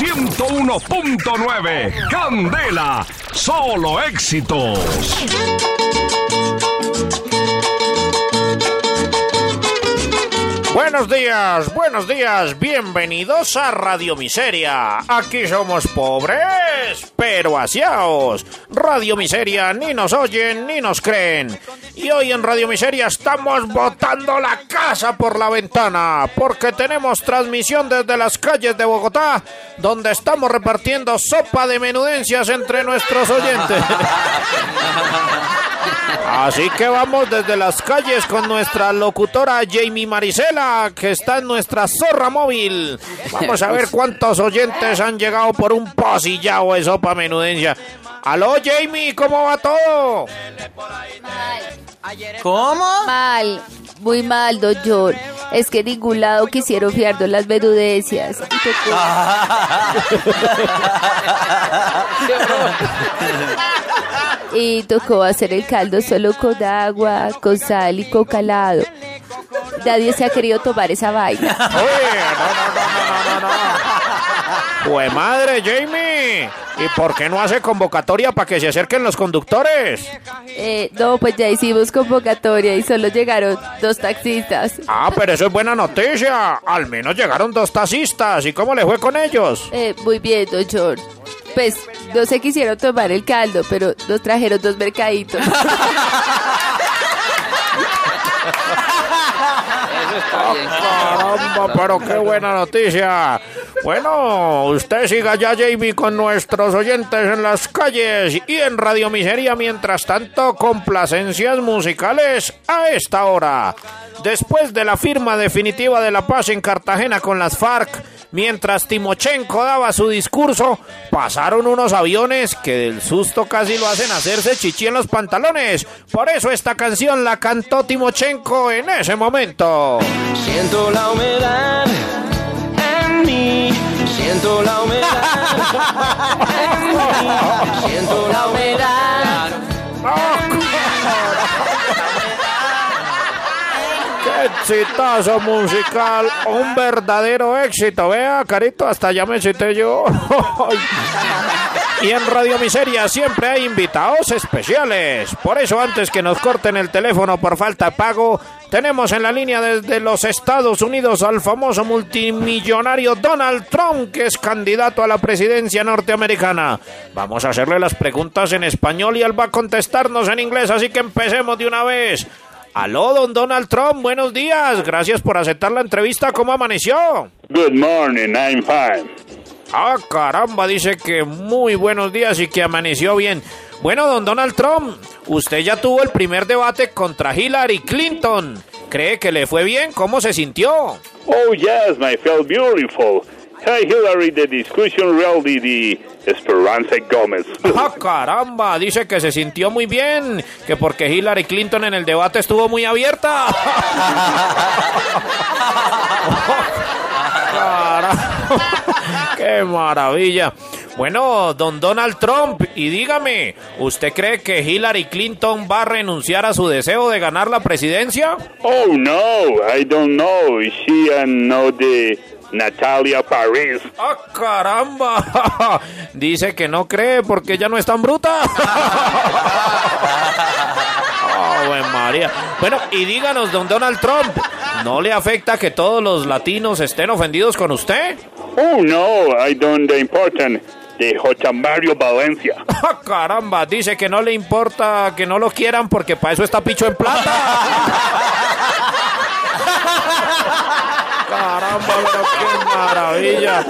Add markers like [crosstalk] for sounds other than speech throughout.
101.9. Candela, solo éxitos. Buenos días, buenos días, bienvenidos a Radio Miseria. Aquí somos pobres, pero asiaos. Radio Miseria ni nos oyen ni nos creen. Y hoy en Radio Miseria estamos botando la casa por la ventana, porque tenemos transmisión desde las calles de Bogotá, donde estamos repartiendo sopa de menudencias entre nuestros oyentes. [laughs] Así que vamos desde las calles con nuestra locutora Jamie Marisela, que está en nuestra zorra móvil. Vamos a ver cuántos oyentes han llegado por un pasillao de sopa menudencia. Aló Jamie, ¿cómo va todo? ¿Cómo? Mal, muy mal, don John. Es que en ningún lado quisieron fiarnos las menudencias. [laughs] Y tocó- hacer el caldo solo con agua, con sal y con calado. Nadie se ha querido tomar esa vaina. [laughs] No, no, no, no, no, no. Pues madre, Jamie. ¿Y por qué no hace convocatoria para que se acerquen los conductores? Eh, no, pues ya hicimos convocatoria y solo llegaron dos taxistas. Ah, pero eso es buena noticia. Al menos llegaron dos taxistas. ¿Y cómo le fue con ellos? Eh, muy bien, don John. Pues no se quisieron tomar el caldo, pero nos trajeron dos mercaditos. [laughs] [laughs] Caramba, pero qué buena noticia. Bueno, usted siga ya, Jamie, con nuestros oyentes en las calles y en Radio Miseria. Mientras tanto, complacencias musicales a esta hora. Después de la firma definitiva de la paz en Cartagena con las FARC, mientras Timochenko daba su discurso, pasaron unos aviones que del susto casi lo hacen hacerse chichi en los pantalones. Por eso esta canción la cantó Timochenko en ese momento. Siento la humedad en mí. Siento la humedad en mí. Siento la humedad. Exitazo musical! Un verdadero éxito. Vea, Carito, hasta ya me cité yo. [laughs] y en Radio Miseria siempre hay invitados especiales. Por eso, antes que nos corten el teléfono por falta de pago, tenemos en la línea desde los Estados Unidos al famoso multimillonario Donald Trump, que es candidato a la presidencia norteamericana. Vamos a hacerle las preguntas en español y él va a contestarnos en inglés, así que empecemos de una vez. Aló, don Donald Trump, buenos días. Gracias por aceptar la entrevista. ¿Cómo amaneció? Good morning, I'm fine. Ah, caramba, dice que muy buenos días y que amaneció bien. Bueno, don Donald Trump, usted ya tuvo el primer debate contra Hillary Clinton. ¿Cree que le fue bien? ¿Cómo se sintió? Oh, yes, I felt beautiful. Hi, Hillary, the discussion really the Esperanza Gomez. [laughs] Ah, caramba, dice que se sintió muy bien, que porque Hillary Clinton en el debate estuvo muy abierta. [laughs] Qué maravilla. Bueno, don Donald Trump, y dígame, ¿usted cree que Hillary Clinton va a renunciar a su deseo de ganar la presidencia? oh, no, I don't know. She and no the Natalia Paris. ¡Ah, caramba! [laughs] Dice que no cree porque ella no es tan bruta. [laughs] ¡Ah, buen María! Bueno, y díganos, don Donald Trump, ¿no le afecta que todos los latinos estén ofendidos con usted? Oh, no, I don't important. The J. Mario Valencia. [laughs] ¡Ah, caramba! Dice que no le importa que no lo quieran porque para eso está Picho en plata. Caramba, pero maravilla.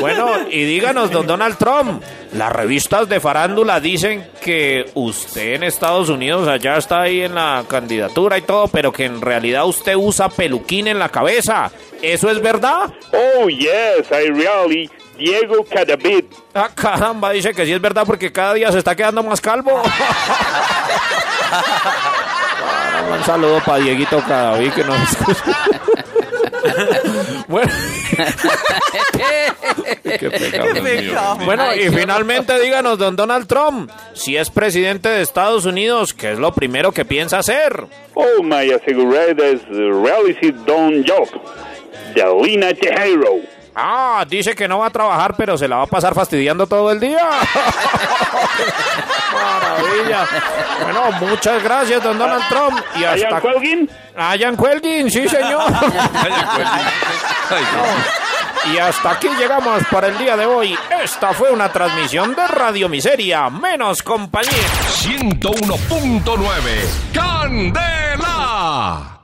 Bueno, y díganos, don Donald Trump, las revistas de farándula dicen que usted en Estados Unidos allá está ahí en la candidatura y todo, pero que en realidad usted usa peluquín en la cabeza. ¿Eso es verdad? Oh, yes, I really. Diego Cadavid. Ah, caramba, dice que sí es verdad porque cada día se está quedando más calvo. [laughs] Un saludo para Dieguito Cadavid que nos escucha. [laughs] bueno, [laughs] Qué pecado. Bueno, y finalmente díganos, don Donald Trump, si es presidente de Estados Unidos, ¿qué es lo primero que piensa hacer? Oh, my asegurada es reality Don Job. The Lina Tejero. Ah, dice que no va a trabajar, pero se la va a pasar fastidiando todo el día. [laughs] [laughs] Bueno, muchas gracias, don Donald Trump. Y hasta... ¿Hayan cuelgin? Hayan Cuelguin, sí, señor. [laughs] Y hasta aquí llegamos por el día de hoy. Esta fue una transmisión de Radio Miseria, menos compañía. 101.9 Candela.